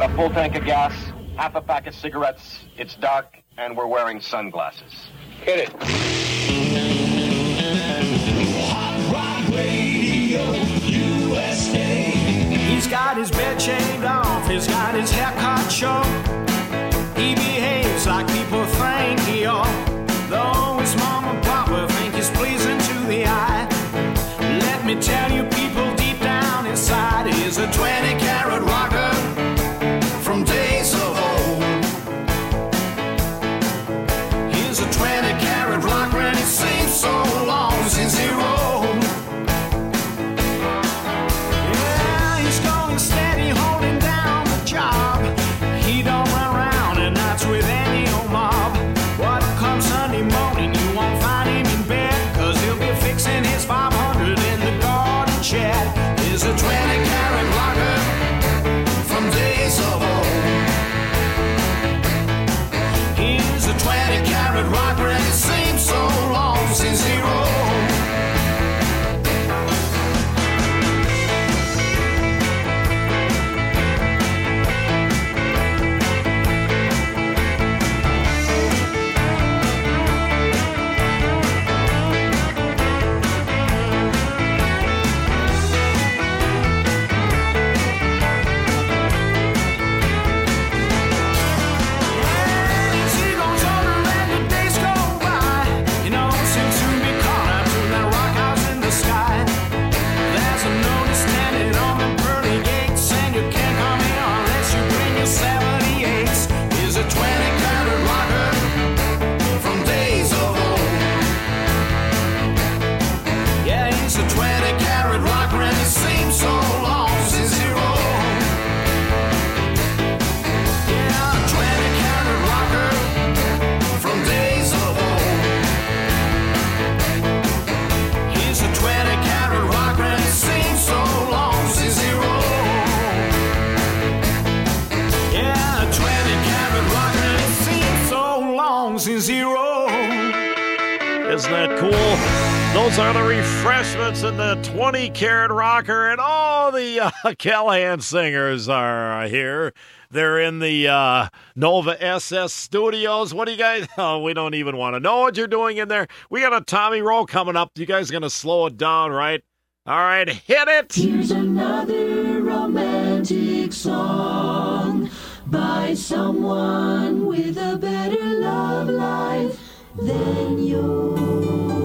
got a full tank of gas, half a pack of cigarettes, it's dark, and we're wearing sunglasses. Hit it. He's got his bed shaved off, he's got his haircut short. He are the refreshments and the 20 carat rocker, and all the uh, Callahan singers are here. They're in the uh, Nova SS studios. What do you guys? Oh, we don't even want to know what you're doing in there. We got a Tommy Roe coming up. You guys going to slow it down, right? All right, hit it. Here's another romantic song by someone with a better love life than yours.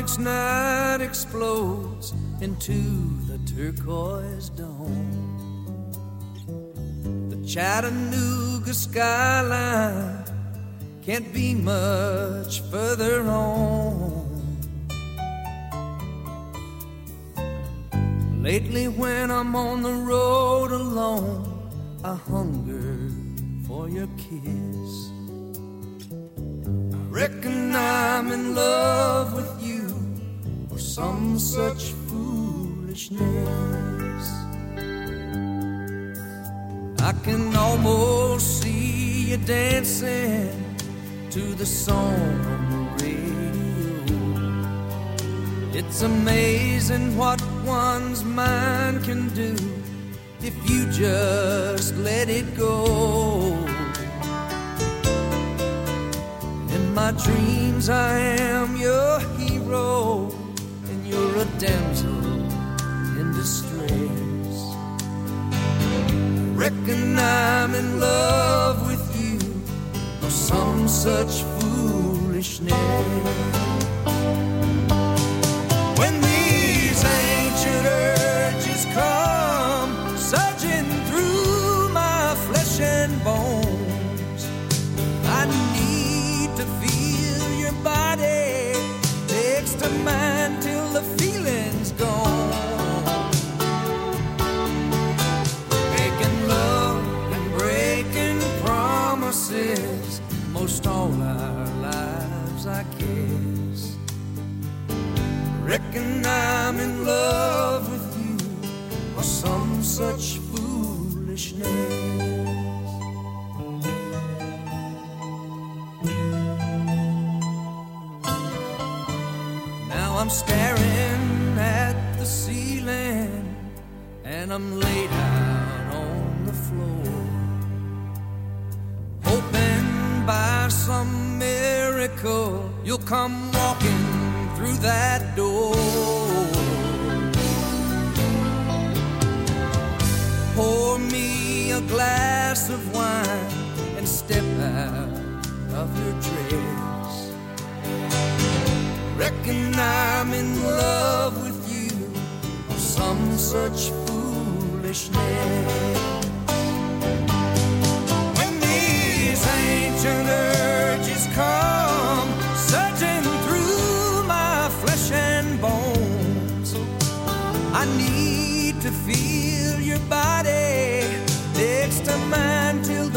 Onyx night explodes into the turquoise dome. The Chattanooga skyline can't be much further on. Lately, when I'm on the road alone, I hunger for your kiss. I reckon I'm in love with you some such foolishness. I can almost see you dancing to the song on the radio. It's amazing what one's mind can do if you just let it go. In my dreams, I am your hero, damsel in distress. Reckon I'm in love with you, or some such foolishness. I'm in love with you or some such foolishness. Now I'm staring at the ceiling and I'm laid out on the floor, hoping by some miracle you'll come walking through that door. Pour me a glass of wine and step out of your dress. Reckon I'm in love with you or some such foolishness. When these ancient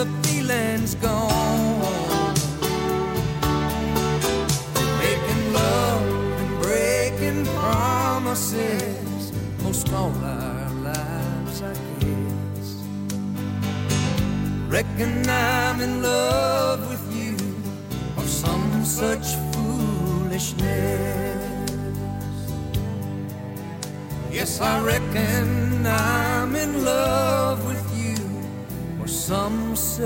the feeling's gone. Making love and breaking promises most all our lives, I guess. Reckon I'm in love with you or some such foolishness. Yes, I reckon I'm in love some such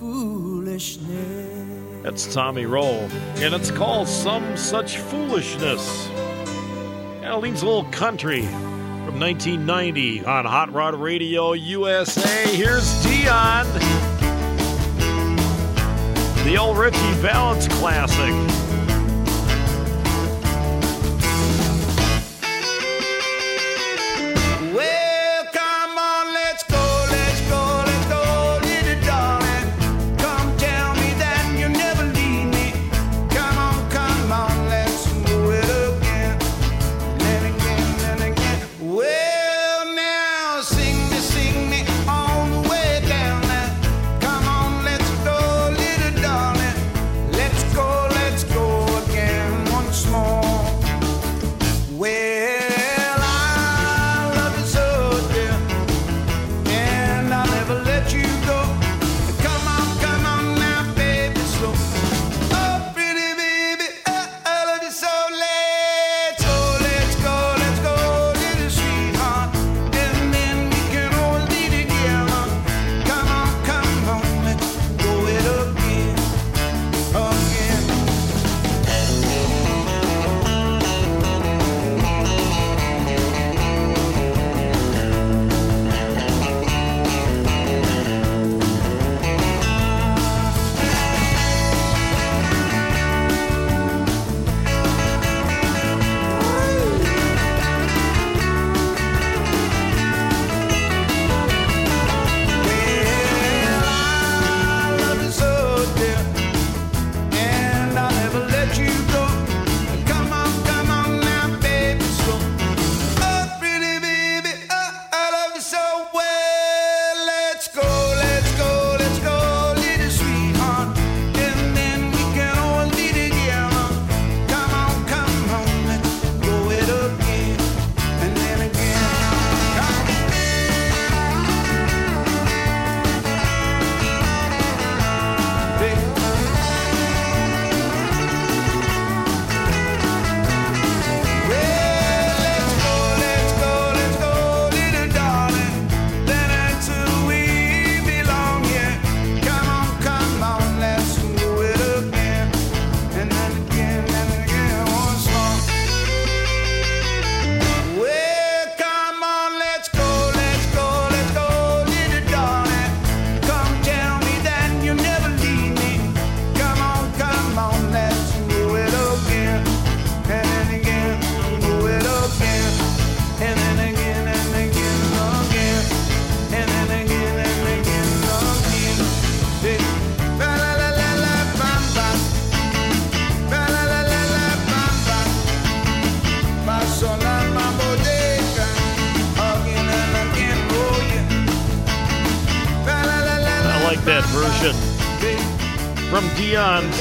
foolishness. That's Tommy Roe, and it's called Some Such Foolishness. Yeah, it leans a little country from 1990 on Hot Rod Radio USA. Here's Dion, the old Ritchie Valens classic.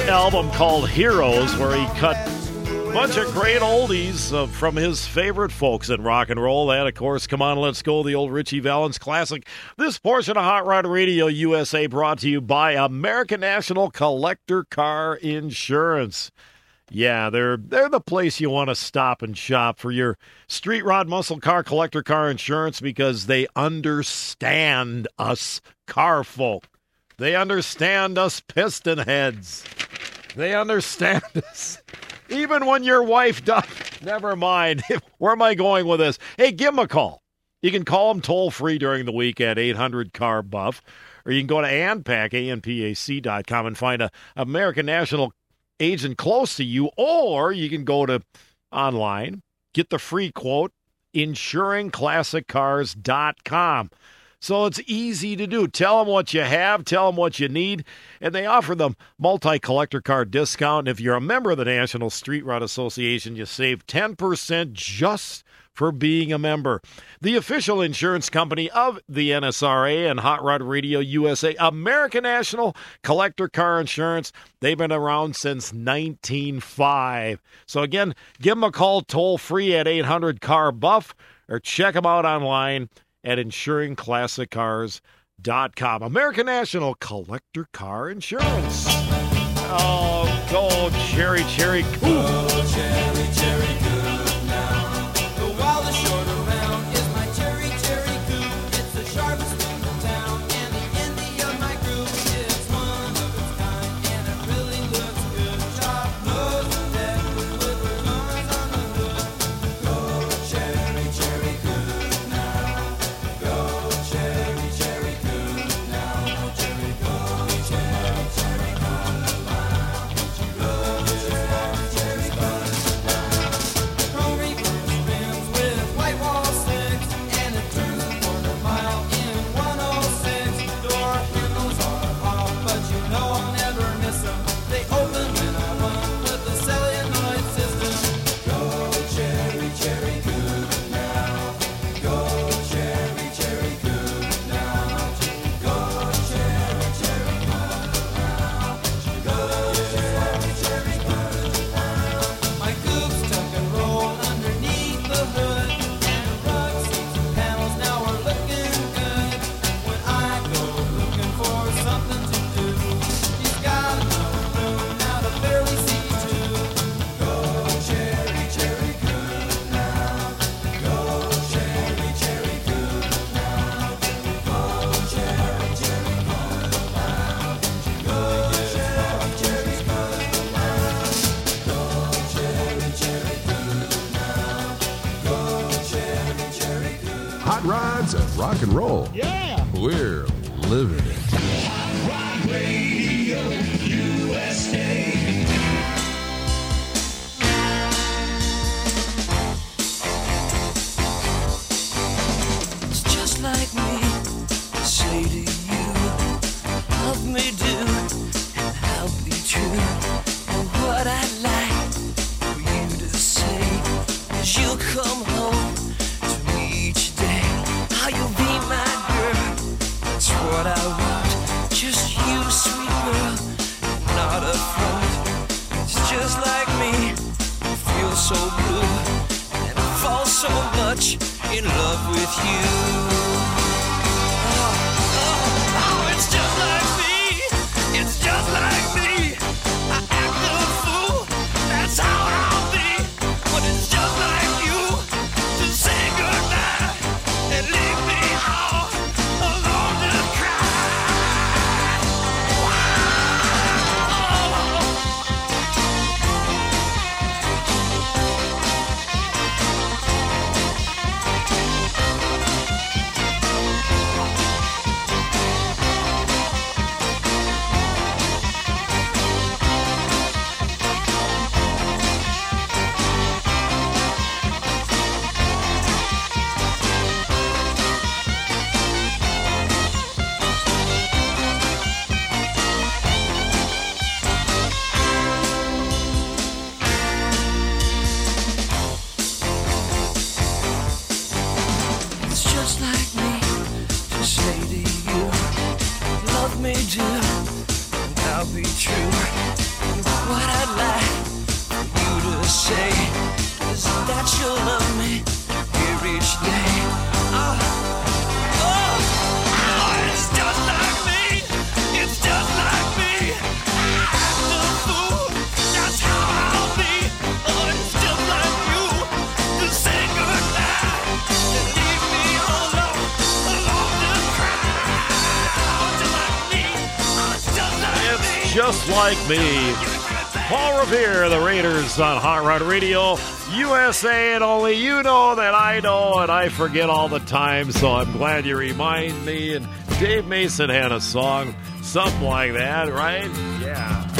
Album called Heroes, where he cut a bunch of great oldies uh, from his favorite folks in rock and roll. That, of course, Come On, Let's Go, the old Ritchie Valens classic. This portion of Hot Rod Radio USA brought to you by American National Collector Car Insurance. Yeah, they're they're the place you want to stop and shop for your street rod muscle car collector car insurance because they understand us car folk. They understand us piston heads. They understand this. Even when your wife does. Never mind. Where am I going with this? Hey, give them a call. You can call them toll free during the week at 800 Car Buff, or you can go to ANPAC, ANPAC.com, and find a American National agent close to you, or you can go to online, get the free quote, insuringclassiccars.com. So it's easy to do. Tell them what you have, tell them what you need, and they offer them multi collector car discount. And if you're a member of the National Street Rod Association, you save 10% just for being a member. The official insurance company of the NSRA and Hot Rod Radio USA, American National Collector Car Insurance. They've been around since 1905. So again, give them a call toll free at 800 Car Buff or check them out online at insuringclassiccars.com. American National Collector Car Insurance. Oh, go cherry, cherry, cool. cherry, cherry rock and roll. Yeah. We're living it. So blue and I fall so much in love with you. Just Like Me. Paul Revere, the Raiders on Hot Rod Radio, USA, and only you know that I know and I forget all the time, so I'm glad you remind me. And Dave Mason had a song, something like that, right? Yeah.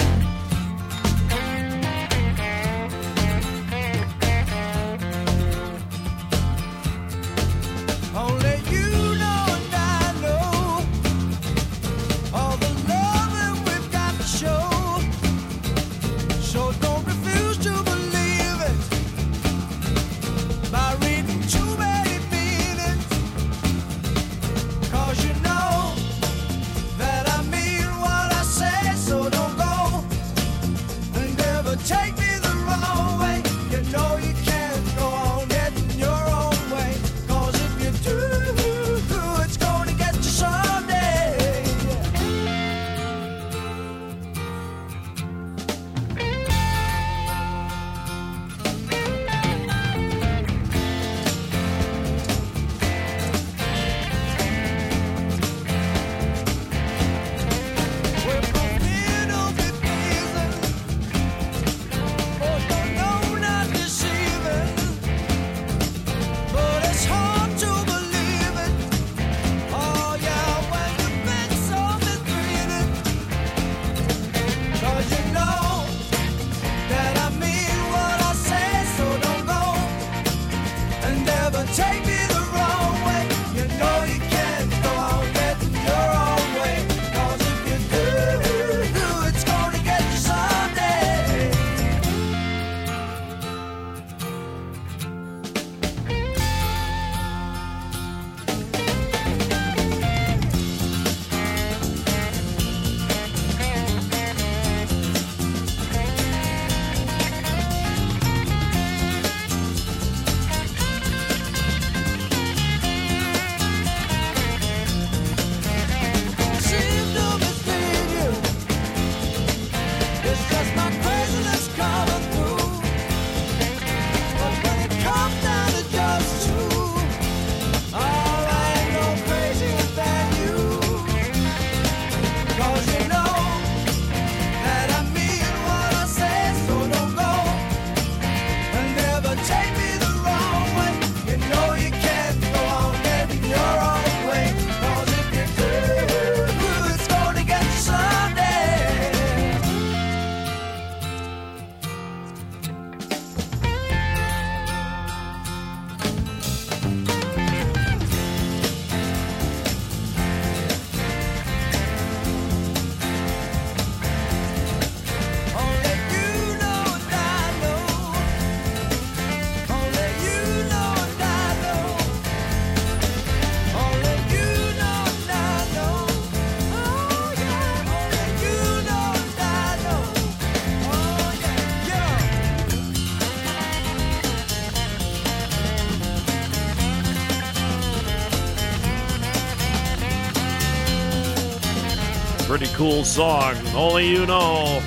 Pretty cool song. Only you know.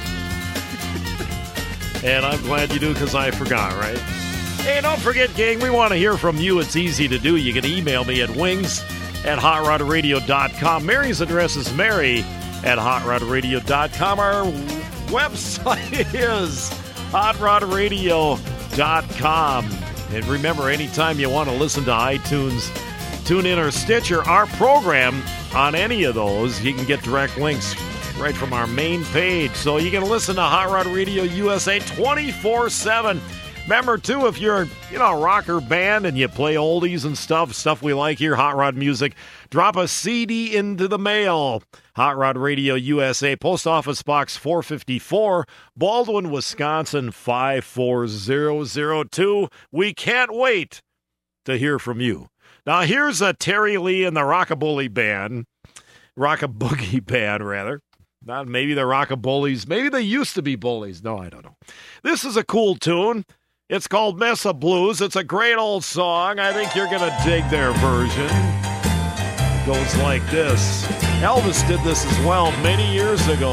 and I'm glad you do because I forgot, right? Hey, don't forget, gang, we want to hear from you. It's easy to do. You can email me at wings at hotrodradio.com. Mary's address is mary at hotrodradio.com. Our website is hotrodradio.com. And remember, anytime you want to listen to iTunes, TuneIn or Stitcher, our program on any of those, you can get direct links right from our main page. So you can listen to Hot Rod Radio USA 24 7. Remember, too, if you're, you know, a rocker band and you play oldies and stuff, stuff we like here, Hot Rod Music, drop a CD into the mail. Hot Rod Radio USA, Post Office Box 454, Baldwin, Wisconsin 54002. We can't wait to hear from you. Now, here's a Terry Lee and the Rockabully Band, Rockaboogie Band, rather. Not maybe the Rockabullies. Maybe they used to be bullies. No, I don't know. This is a cool tune. It's called Mess of Blues. It's a great old song. I think you're to dig their version. It goes like this. Elvis did this as well many years ago.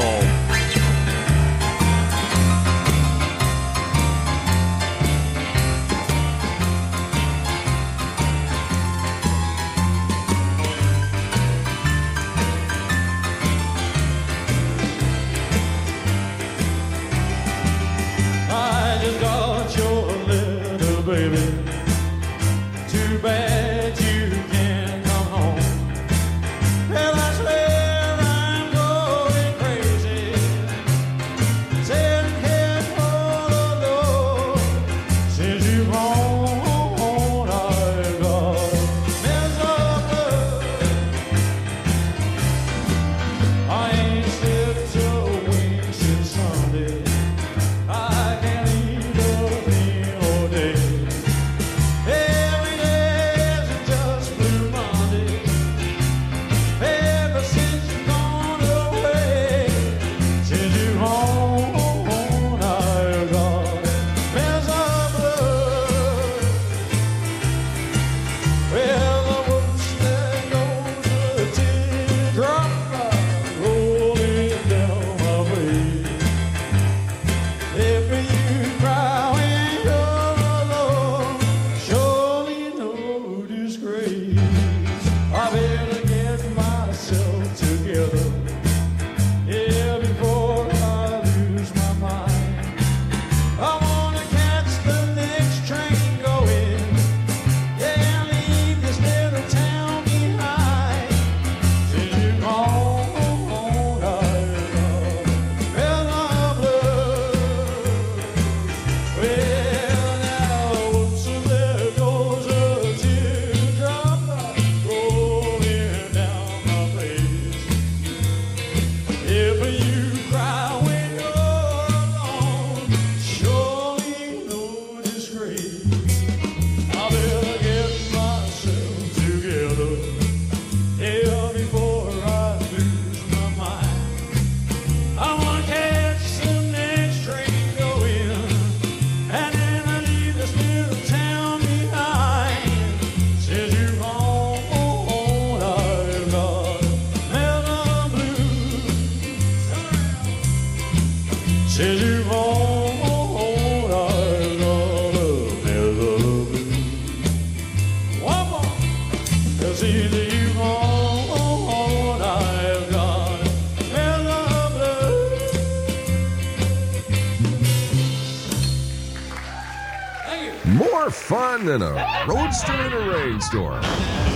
More fun than a roadster in a rainstorm.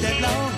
that love.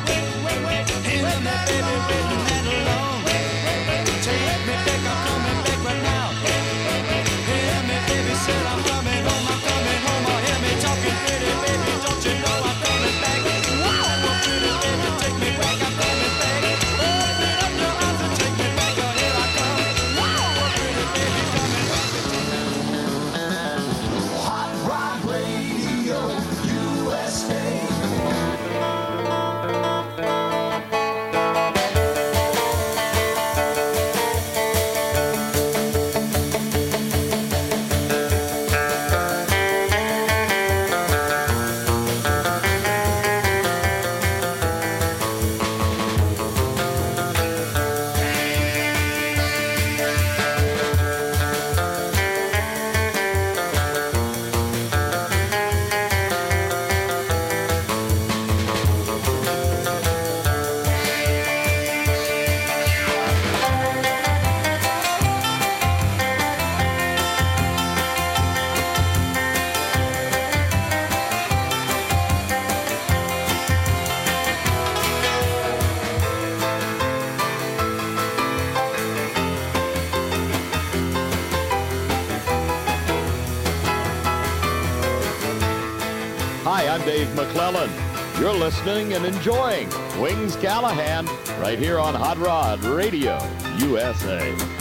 listening and enjoying Wings Callahan right here on Hot Rod Radio USA.